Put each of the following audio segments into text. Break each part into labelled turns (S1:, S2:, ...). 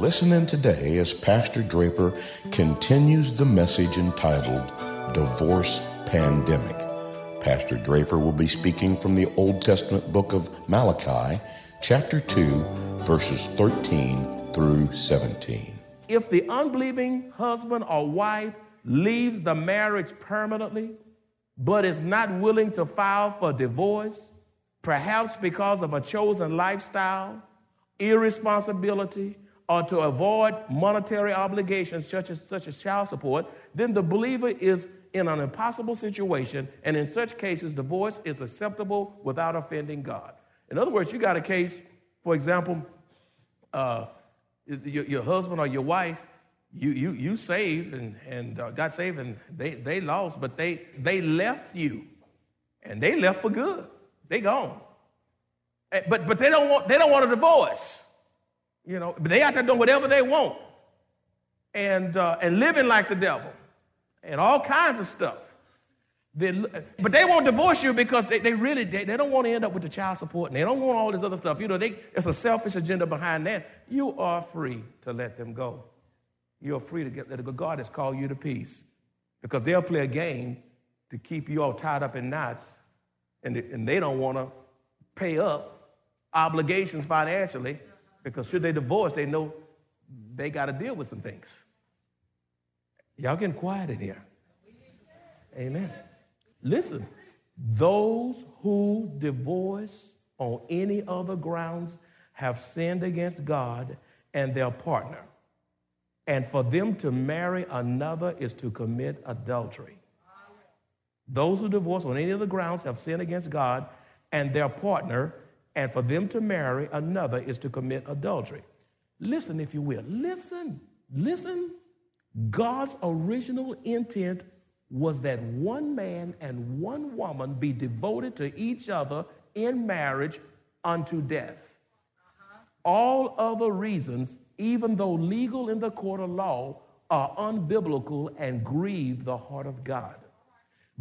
S1: Listen in today as Pastor Draper continues the message entitled Divorce Pandemic. Pastor Draper will be speaking from the Old Testament book of Malachi, chapter 2, verses 13 through 17.
S2: If the unbelieving husband or wife leaves the marriage permanently, but is not willing to file for divorce, perhaps because of a chosen lifestyle, irresponsibility, or to avoid monetary obligations such as, such as child support, then the believer is in an impossible situation, and in such cases, divorce is acceptable without offending God. In other words, you got a case, for example, uh, your, your, husband or your wife, you, you, you saved and, and uh, got saved, and they, they lost, but they, they left you, and they left for good. They gone. Eh, but, but they, don't want, they don't want a divorce. You know, but they out there doing whatever they want and, uh, and living like the devil and all kinds of stuff. They, but they won't divorce you because they, they really they, they don't want to end up with the child support and they don't want all this other stuff. You know, they, it's a selfish agenda behind that. You are free to let them go. You're free to get let go. God has called you to peace because they'll play a game to keep you all tied up in knots and, and they don't want to pay up obligations financially because should they divorce, they know they got to deal with some things. Y'all getting quiet in here. Amen. Listen, those who divorce on any other grounds have sinned against God and their partner. And for them to marry another is to commit adultery. Those who divorce on any other grounds have sinned against God and their partner, and for them to marry another is to commit adultery. Listen, if you will. Listen, listen. God's original intent was that one man and one woman be devoted to each other in marriage unto death. Uh-huh. All other reasons, even though legal in the court of law, are unbiblical and grieve the heart of God.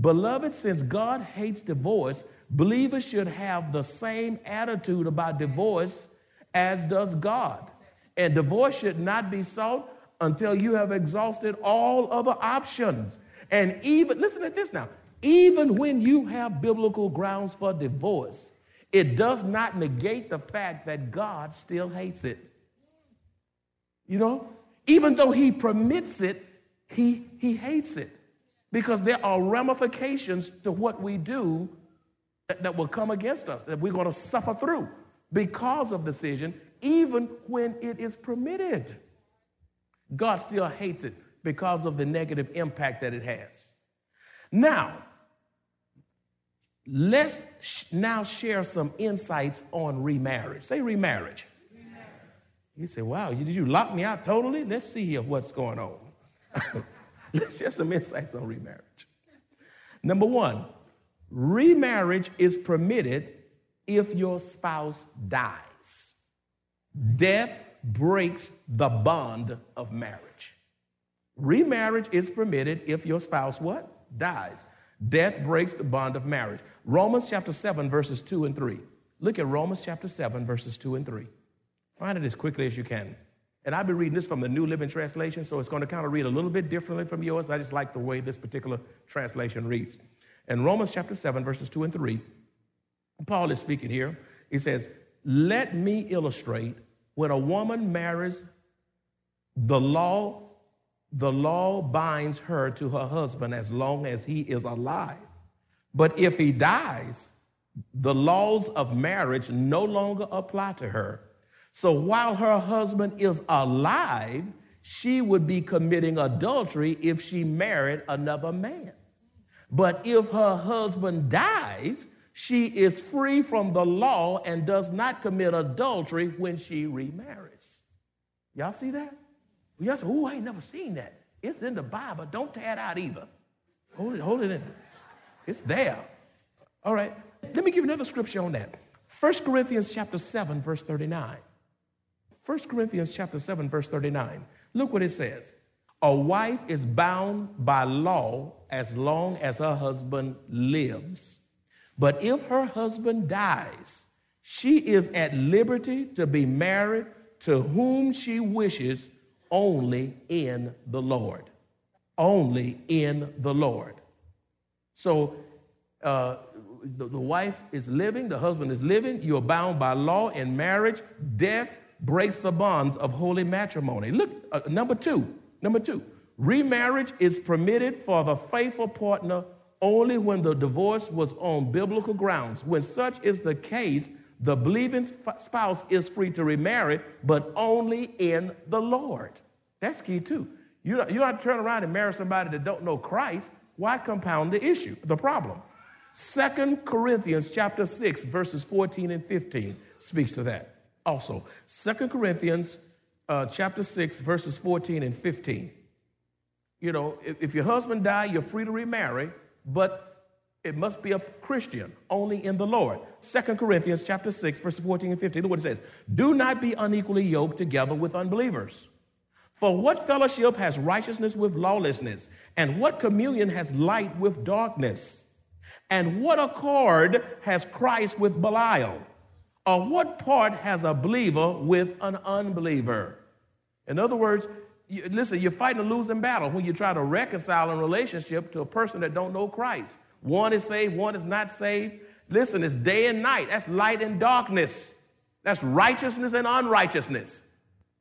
S2: Beloved, since God hates divorce, believers should have the same attitude about divorce as does God. And divorce should not be sought until you have exhausted all other options. And even, listen to this now, even when you have biblical grounds for divorce, it does not negate the fact that God still hates it. You know, even though He permits it, He, he hates it because there are ramifications to what we do that, that will come against us, that we're going to suffer through because of decision, even when it is permitted. God still hates it because of the negative impact that it has. Now, let's sh- now share some insights on remarriage. Say remarriage. You say, wow, did you lock me out totally? Let's see here what's going on. let's share some insights on remarriage. Number one, remarriage is permitted if your spouse dies. Death breaks the bond of marriage. Remarriage is permitted if your spouse what? Dies. Death breaks the bond of marriage. Romans chapter 7 verses 2 and 3. Look at Romans chapter 7 verses 2 and 3. Find it as quickly as you can. And I've been reading this from the New Living Translation, so it's going to kind of read a little bit differently from yours, but I just like the way this particular translation reads. In Romans chapter 7, verses 2 and 3, Paul is speaking here. He says, Let me illustrate when a woman marries, the law, the law binds her to her husband as long as he is alive. But if he dies, the laws of marriage no longer apply to her. So while her husband is alive, she would be committing adultery if she married another man. But if her husband dies, she is free from the law and does not commit adultery when she remarries. Y'all see that? Y'all say, oh, I ain't never seen that. It's in the Bible. Don't tear it out either. Hold it, hold it in. It's there. All right. Let me give you another scripture on that. 1 Corinthians chapter 7, verse 39. 1 Corinthians chapter 7, verse 39. Look what it says. A wife is bound by law as long as her husband lives. But if her husband dies, she is at liberty to be married to whom she wishes only in the Lord. Only in the Lord. So uh, the, the wife is living, the husband is living, you're bound by law in marriage. Death breaks the bonds of holy matrimony. Look, uh, number two, number two, remarriage is permitted for the faithful partner only when the divorce was on biblical grounds. When such is the case, the believing spouse is free to remarry, but only in the Lord. That's key too. You don't, you don't turn around and marry somebody that don't know Christ. Why compound the issue, the problem? Second Corinthians chapter 6, verses 14 and 15 speaks to that. Also, Second Corinthians uh, chapter 6, verses 14 and 15. You know, if, if your husband die, you're free to remarry, but it must be a Christian, only in the Lord. Second Corinthians chapter 6, verses 14 and 15. Look what it says. Do not be unequally yoked together with unbelievers. For what fellowship has righteousness with lawlessness? And what communion has light with darkness? And what accord has Christ with Belial? Or what part has a believer with an unbeliever? In other words, you, listen, you're fighting a losing battle when you try to reconcile a relationship to a person that don't know Christ. One is saved, one is not saved. Listen, it's day and night. That's light and darkness. That's righteousness and unrighteousness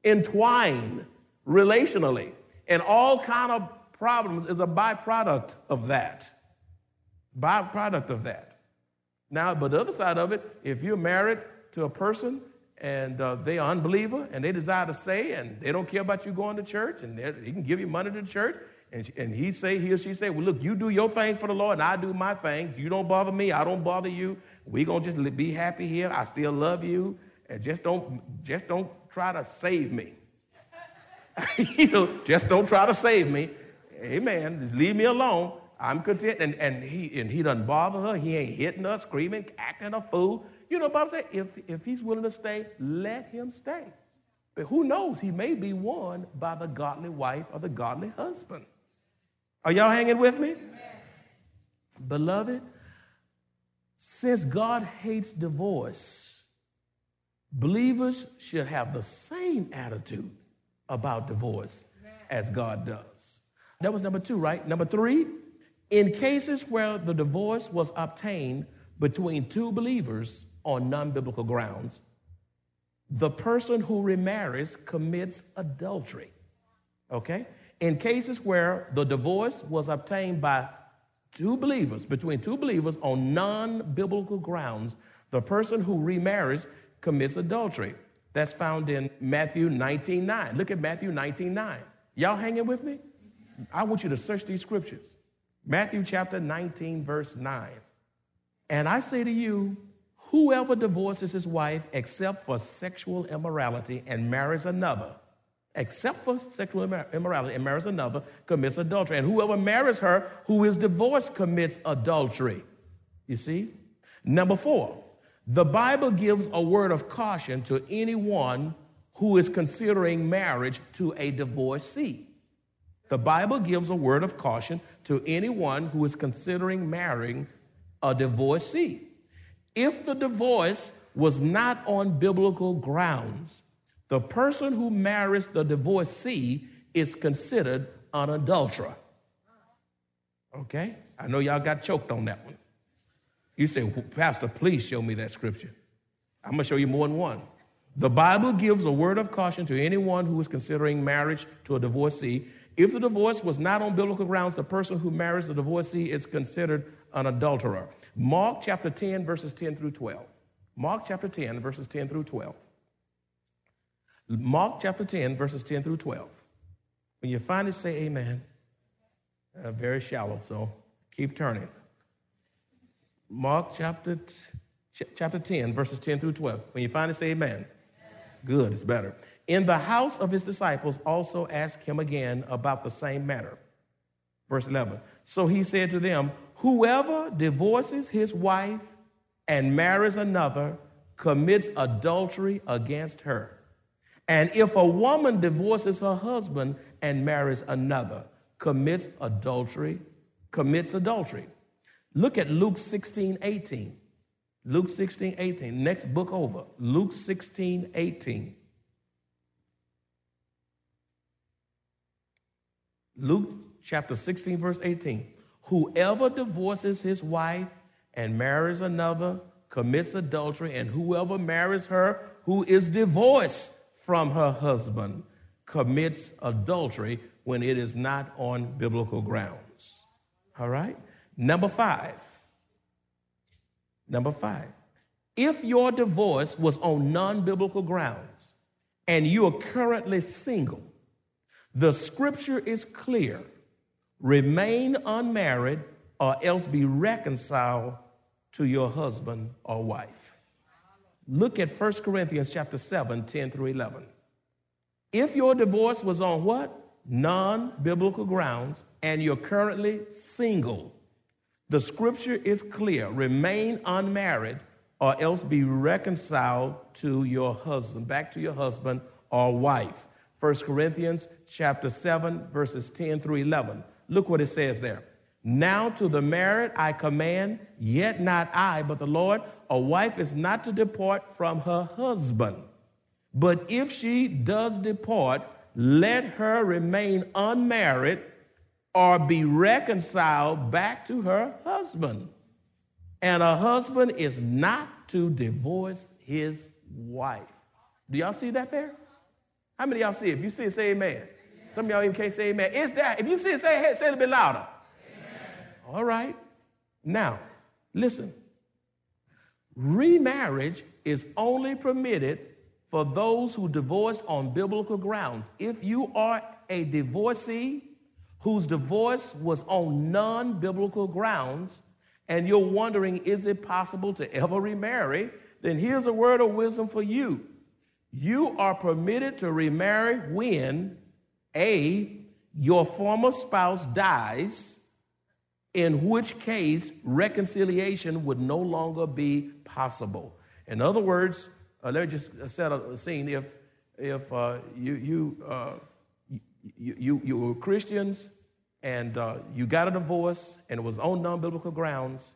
S2: entwined relationally. And all kind of problems is a byproduct of that. Byproduct of that. Now, but the other side of it, if you're married to a person and uh, they are unbeliever and they desire to say and they don't care about you going to church and he can give you money to the church and, she, and he say he or she say well look you do your thing for the lord and i do my thing you don't bother me i don't bother you we gonna just be happy here i still love you and just don't just don't try to save me you know, just don't try to save me. Amen. Just leave me alone. I'm content. And, and he and he doesn't bother her. He ain't hitting her, screaming, acting a fool. You know, Bob said, if, if he's willing to stay, let him stay. But who knows? He may be won by the godly wife or the godly husband. Are y'all hanging with me? Amen. Beloved, since God hates divorce, believers should have the same attitude about divorce as God does. That was number two, right? Number three, in cases where the divorce was obtained between two believers on non biblical grounds, the person who remarries commits adultery. Okay? In cases where the divorce was obtained by two believers, between two believers on non biblical grounds, the person who remarries commits adultery. That's found in Matthew 19 9. Look at Matthew 19 9. Y'all hanging with me? I want you to search these scriptures. Matthew chapter 19, verse 9. And I say to you, whoever divorces his wife except for sexual immorality and marries another, except for sexual immorality and marries another, commits adultery. And whoever marries her who is divorced commits adultery. You see? Number four, the Bible gives a word of caution to anyone who is considering marriage to a divorcee. The Bible gives a word of caution to anyone who is considering marrying a divorcee. If the divorce was not on biblical grounds, the person who marries the divorcee is considered an adulterer. Okay? I know y'all got choked on that one. You say, well, Pastor, please show me that scripture. I'm going to show you more than one. The Bible gives a word of caution to anyone who is considering marriage to a divorcee. If the divorce was not on biblical grounds, the person who marries the divorcee is considered an adulterer. Mark chapter 10, verses 10 through 12. Mark chapter 10, verses 10 through 12. Mark chapter 10, verses 10 through 12. When you find it, say amen. Uh, very shallow, so keep turning. Mark chapter, t- ch- chapter 10, verses 10 through 12. When you find it, say amen. Good, it's better. In the house of his disciples also asked him again about the same matter. Verse 11. So he said to them, Whoever divorces his wife and marries another commits adultery against her. And if a woman divorces her husband and marries another, commits adultery, commits adultery. Look at Luke 16, 18. Luke 16, 18. Next book over. Luke 16, 18. Luke chapter 16, verse 18. Whoever divorces his wife and marries another commits adultery, and whoever marries her who is divorced from her husband commits adultery when it is not on biblical grounds. All right? Number five. Number five. If your divorce was on non biblical grounds and you are currently single, the scripture is clear remain unmarried or else be reconciled to your husband or wife. Look at 1 Corinthians chapter 7, 10 through 11. If your divorce was on what? Non biblical grounds, and you're currently single, the scripture is clear remain unmarried or else be reconciled to your husband, back to your husband or wife. 1 Corinthians chapter 7, verses 10 through 11. Look what it says there. Now to the married I command, yet not I, but the Lord, a wife is not to depart from her husband. But if she does depart, let her remain unmarried or be reconciled back to her husband. And a husband is not to divorce his wife. Do y'all see that there? How many y'all see it? If you see it, say amen. Some of y'all even can't say amen. Is that, if you see it, say, it, say it a bit louder. All right. Now, listen. Remarriage is only permitted for those who divorced on biblical grounds. If you are a divorcee whose divorce was on non biblical grounds, and you're wondering, is it possible to ever remarry? Then here's a word of wisdom for you. You are permitted to remarry when A, your former spouse dies, in which case reconciliation would no longer be possible. In other words, uh, let me just set a scene. If, if uh, you, you, uh, you, you, you were Christians and uh, you got a divorce and it was on non biblical grounds,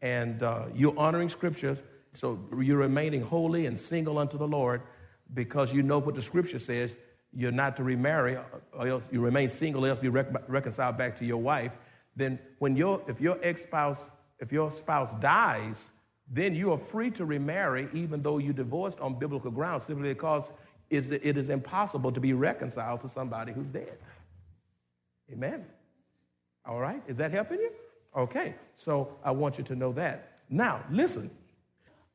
S2: and uh, you're honoring scriptures, so you're remaining holy and single unto the Lord because you know what the scripture says you're not to remarry, or else you remain single, or else be rec- reconciled back to your wife. Then, when your, if your ex spouse, if your spouse dies, then you are free to remarry, even though you divorced on biblical grounds, simply because it is impossible to be reconciled to somebody who's dead. Amen. All right, is that helping you? Okay, so I want you to know that. Now, listen.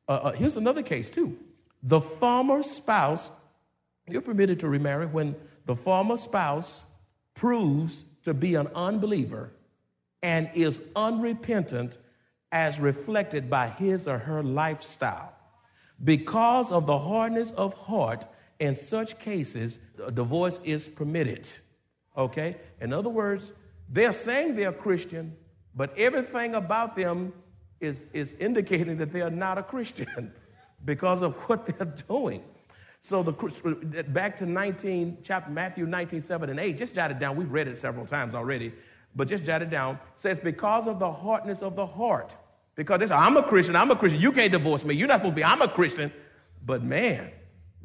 S2: Uh, uh, here's another case too. The former spouse you're permitted to remarry when the former spouse proves to be an unbeliever and is unrepentant as reflected by his or her lifestyle. Because of the hardness of heart, in such cases, divorce is permitted. Okay? In other words, they're saying they're Christian, but everything about them is, is indicating that they are not a Christian because of what they're doing. So the back to 19, chapter Matthew 19, 7 and 8, just jot it down. We've read it several times already, but just jot it down. Says, because of the hardness of the heart. Because I'm a Christian, I'm a Christian. You can't divorce me. You're not supposed to be, I'm a Christian. But man,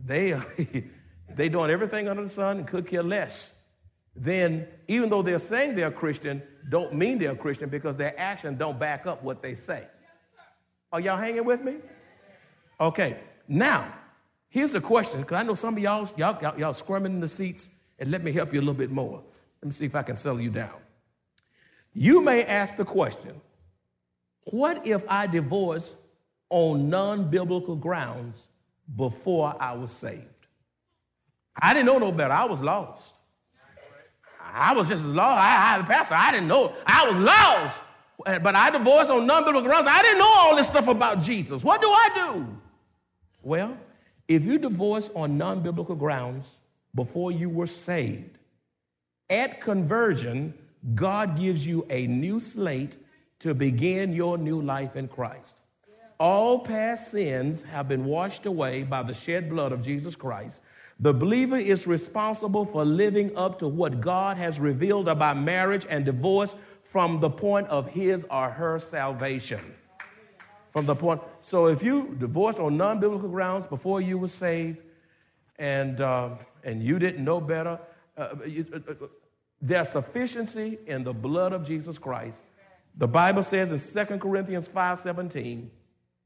S2: they they doing everything under the sun and could care less. Then, even though they're saying they're Christian, don't mean they're Christian because their actions don't back up what they say. Are y'all hanging with me? Okay, now Here's the question, because I know some of y'all, y'all, y'all, squirming in the seats, and let me help you a little bit more. Let me see if I can settle you down. You may ask the question what if I divorced on non biblical grounds before I was saved? I didn't know no better, I was lost. I was just lost. I, I, pastor, I didn't know. I was lost. But I divorced on non-biblical grounds. I didn't know all this stuff about Jesus. What do I do? Well, if you divorce on non-biblical grounds before you were saved, at conversion, God gives you a new slate to begin your new life in Christ. All past sins have been washed away by the shed blood of Jesus Christ. The believer is responsible for living up to what God has revealed about marriage and divorce from the point of his or her salvation. From the point, so if you divorced on non-biblical grounds before you were saved, and uh, and you didn't know better, uh, you, uh, uh there's sufficiency in the blood of Jesus Christ. The Bible says in 2 Corinthians 5:17,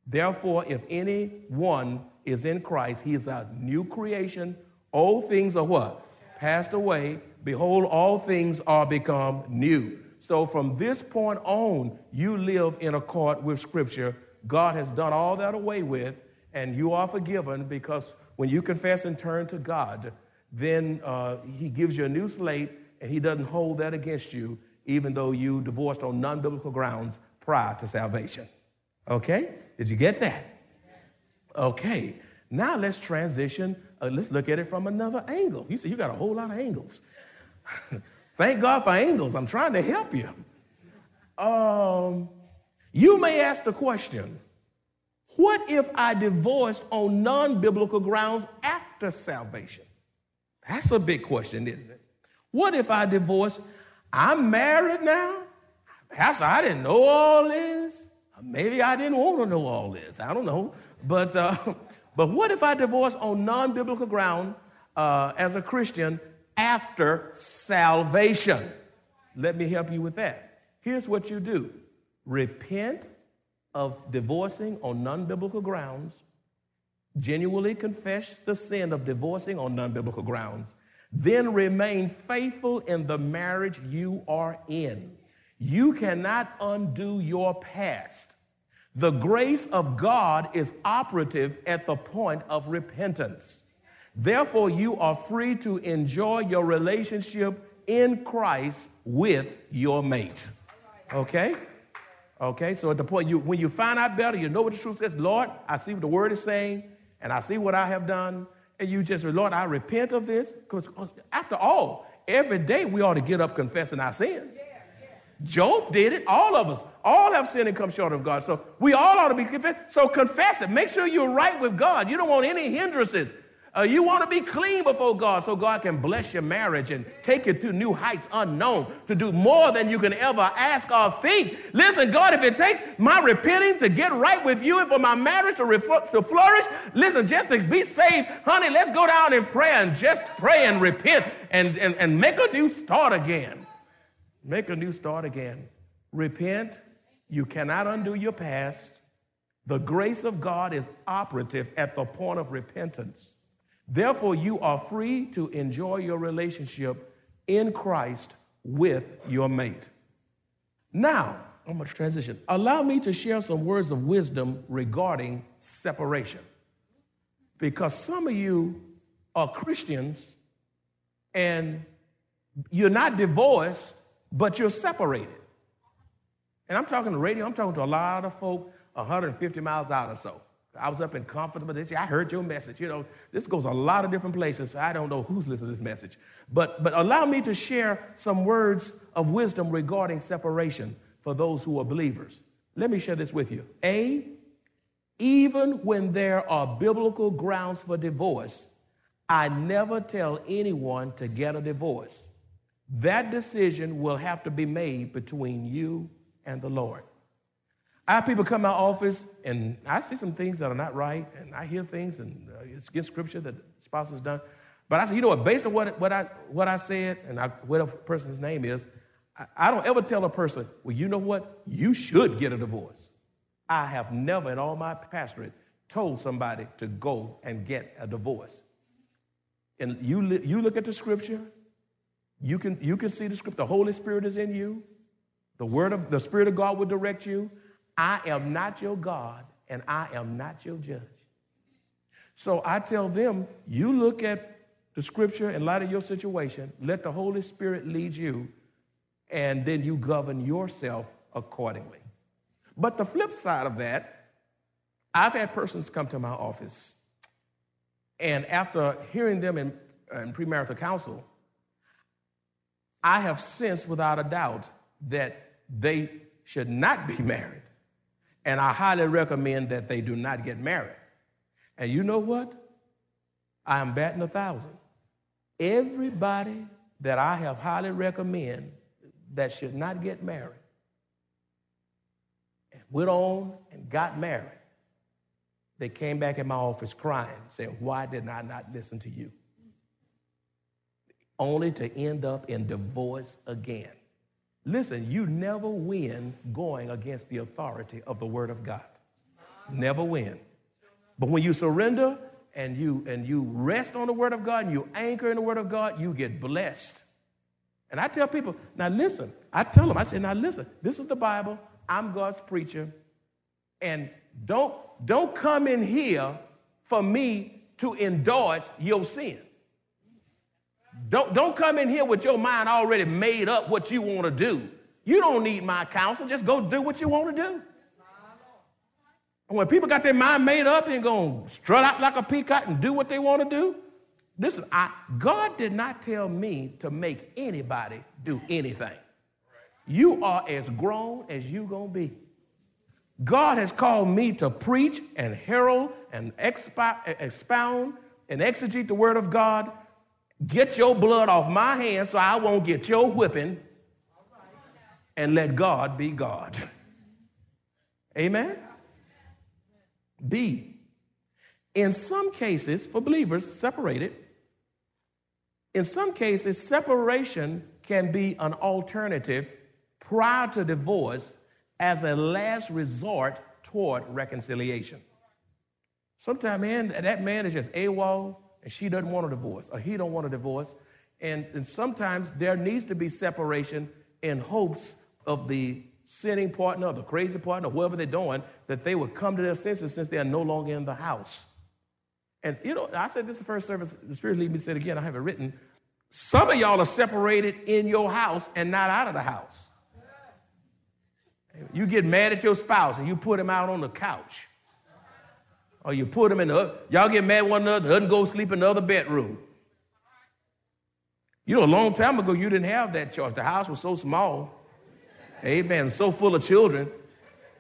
S2: therefore, if anyone is in Christ, he is a new creation. Old things are what? Passed away. Behold, all things are become new. So from this point on, you live in accord with Scripture. God has done all that away with, and you are forgiven because when you confess and turn to God, then uh, He gives you a new slate, and He doesn't hold that against you, even though you divorced on non biblical grounds prior to salvation. Okay? Did you get that? Okay. Now let's transition. Uh, let's look at it from another angle. You see, you got a whole lot of angles. Thank God for angles. I'm trying to help you. Um, you may ask the question what if I divorced on non biblical grounds after salvation? That's a big question, isn't it? What if I divorced? I'm married now. Pastor, I didn't know all this. Maybe I didn't want to know all this. I don't know. But, uh, but what if I divorced on non biblical ground uh, as a Christian after salvation. Let me help you with that. Here's what you do repent of divorcing on non biblical grounds, genuinely confess the sin of divorcing on non biblical grounds, then remain faithful in the marriage you are in. You cannot undo your past. The grace of God is operative at the point of repentance. Therefore, you are free to enjoy your relationship in Christ with your mate. Okay? Okay, so at the point you when you find out better, you know what the truth says, Lord, I see what the word is saying, and I see what I have done, and you just, Lord, I repent of this. Because after all, every day we ought to get up confessing our sins. Job did it, all of us. All have sinned and come short of God. So we all ought to be confessed. So confess it. Make sure you're right with God. You don't want any hindrances. Uh, you want to be clean before God so God can bless your marriage and take you to new heights unknown to do more than you can ever ask or think. Listen, God, if it takes my repenting to get right with you and for my marriage to, ref- to flourish, listen, just to be saved, honey, let's go down in prayer and just pray and repent and, and, and make a new start again. Make a new start again. Repent. You cannot undo your past. The grace of God is operative at the point of repentance. Therefore, you are free to enjoy your relationship in Christ with your mate. Now, I'm going to transition. Allow me to share some words of wisdom regarding separation. Because some of you are Christians and you're not divorced, but you're separated. And I'm talking to radio, I'm talking to a lot of folk 150 miles out or so. I was up in conference, but I heard your message. You know, this goes a lot of different places. I don't know who's listening to this message. But, but allow me to share some words of wisdom regarding separation for those who are believers. Let me share this with you. A, even when there are biblical grounds for divorce, I never tell anyone to get a divorce. That decision will have to be made between you and the Lord. I have people come to my office and I see some things that are not right, and I hear things and uh, it's against scripture that the spouse has done. But I say, you know what, based on what, what, I, what I said and I, what a person's name is, I, I don't ever tell a person, well, you know what, you should get a divorce. I have never in all my pastorate told somebody to go and get a divorce. And you, you look at the scripture, you can, you can see the scripture, the Holy Spirit is in you, the word of the Spirit of God will direct you. I am not your God and I am not your judge. So I tell them, you look at the scripture in light of your situation. Let the Holy Spirit lead you, and then you govern yourself accordingly. But the flip side of that, I've had persons come to my office, and after hearing them in, in premarital counsel, I have sensed without a doubt that they should not be married. And I highly recommend that they do not get married. And you know what? I am batting a thousand. Everybody that I have highly recommend that should not get married and went on and got married, they came back in my office crying, saying, Why did I not listen to you? Only to end up in divorce again. Listen, you never win going against the authority of the Word of God. Never win. But when you surrender and you and you rest on the Word of God and you anchor in the Word of God, you get blessed. And I tell people, now listen, I tell them, I say, now listen, this is the Bible. I'm God's preacher. And don't, don't come in here for me to endorse your sin. Don't, don't come in here with your mind already made up what you want to do. You don't need my counsel. Just go do what you want to do. And When people got their mind made up and going to strut out like a peacock and do what they want to do, listen, I, God did not tell me to make anybody do anything. You are as grown as you going to be. God has called me to preach and herald and expound and exegete the word of God Get your blood off my hands so I won't get your whipping and let God be God. Amen? B. In some cases, for believers separated, in some cases, separation can be an alternative prior to divorce as a last resort toward reconciliation. Sometimes, man, that man is just AWOL, and she doesn't want a divorce or he don't want a divorce. And, and sometimes there needs to be separation in hopes of the sinning partner or the crazy partner whoever they're doing that they would come to their senses since they are no longer in the house. And you know i said this the first service the spirit lead me say again i have it written. Some of y'all are separated in your house and not out of the house. You get mad at your spouse and you put him out on the couch or you put them in the, y'all get mad one another, doesn't go sleep in the other bedroom. You know, a long time ago, you didn't have that choice. The house was so small, amen, so full of children.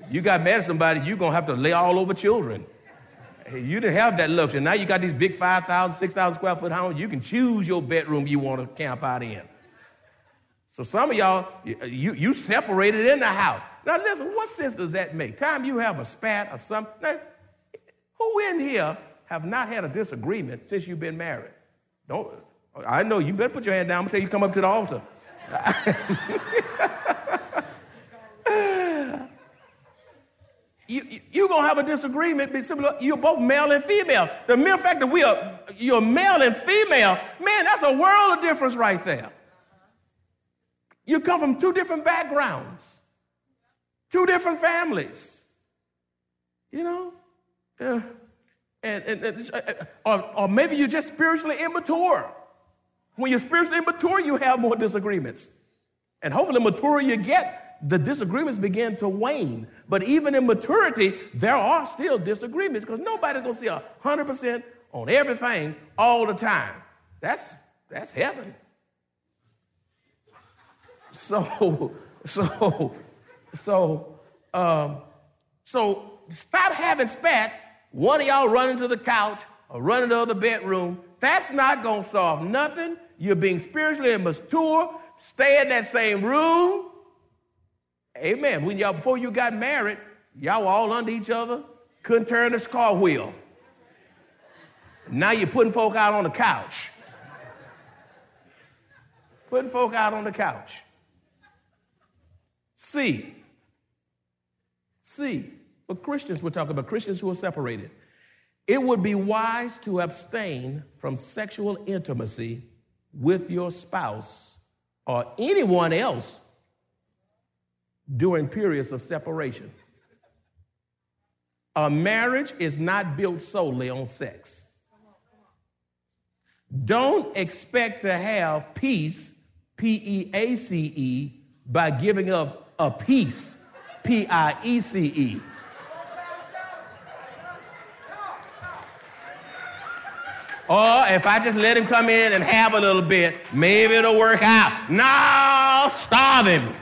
S2: You got mad at somebody, you're going to have to lay all over children. You didn't have that luxury. Now you got these big 5,000, 6,000 square foot homes. You can choose your bedroom you want to camp out in. So some of y'all, uh, you, you separated in the house. Now listen, what sense does that make? Time you have a spat or something, eh? Who in here have not had a disagreement since you've been married? Don't, I know you better put your hand down until you come up to the altar. you, you, are going to have a disagreement. You're both male and female. The mere fact that we are, you're male and female, man, that's a world of difference right there. You come from two different backgrounds, two different families. You know? Yeah. And, and, and uh, uh, or, or maybe you're just spiritually immature. When you're spiritually immature, you have more disagreements. And hopefully, the mature you get, the disagreements begin to wane. But even in maturity, there are still disagreements because nobody's going to see 100% on everything all the time. That's, that's heaven. So, so, so, um, so stop having spat one of y'all running to the couch or running to the other bedroom, that's not going to solve nothing. You're being spiritually immature. Stay in that same room. Amen. When y'all, before you got married, y'all were all under each other, couldn't turn the car wheel. Now you're putting folk out on the couch. Putting folk out on the couch. See, C. But Christians, we're talking about Christians who are separated. It would be wise to abstain from sexual intimacy with your spouse or anyone else during periods of separation. A marriage is not built solely on sex. Don't expect to have peace, P E A C E, by giving up a piece, P I E C E. Or if I just let him come in and have a little bit, maybe it'll work out. No, starve him.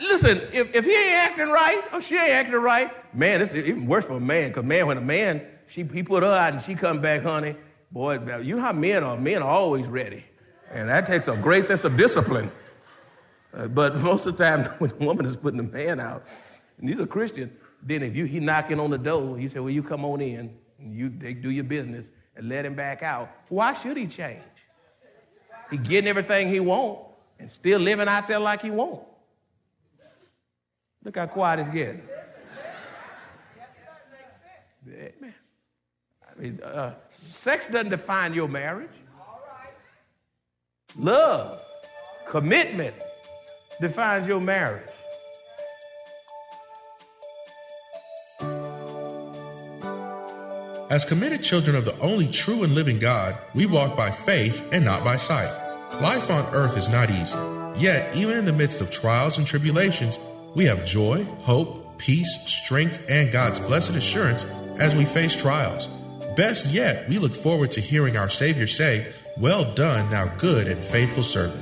S2: Listen, if, if he ain't acting right or she ain't acting right, man, it's even worse for a man. Because man, when a man, she, he put her out and she come back, honey, boy, you know how men are. Men are always ready. And that takes a great sense of discipline. Uh, but most of the time, when a woman is putting a man out, and he's a Christian, then if you he knocking on the door, he said, well, you come on in, and you they do your business, and let him back out. Why should he change? He getting everything he want and still living out there like he want. Look how quiet it's getting. Amen. I mean, uh, sex doesn't define your marriage. Love, commitment defines your marriage.
S3: As committed children of the only true and living God, we walk by faith and not by sight. Life on earth is not easy. Yet, even in the midst of trials and tribulations, we have joy, hope, peace, strength, and God's blessed assurance as we face trials. Best yet, we look forward to hearing our Savior say, Well done, thou good and faithful servant,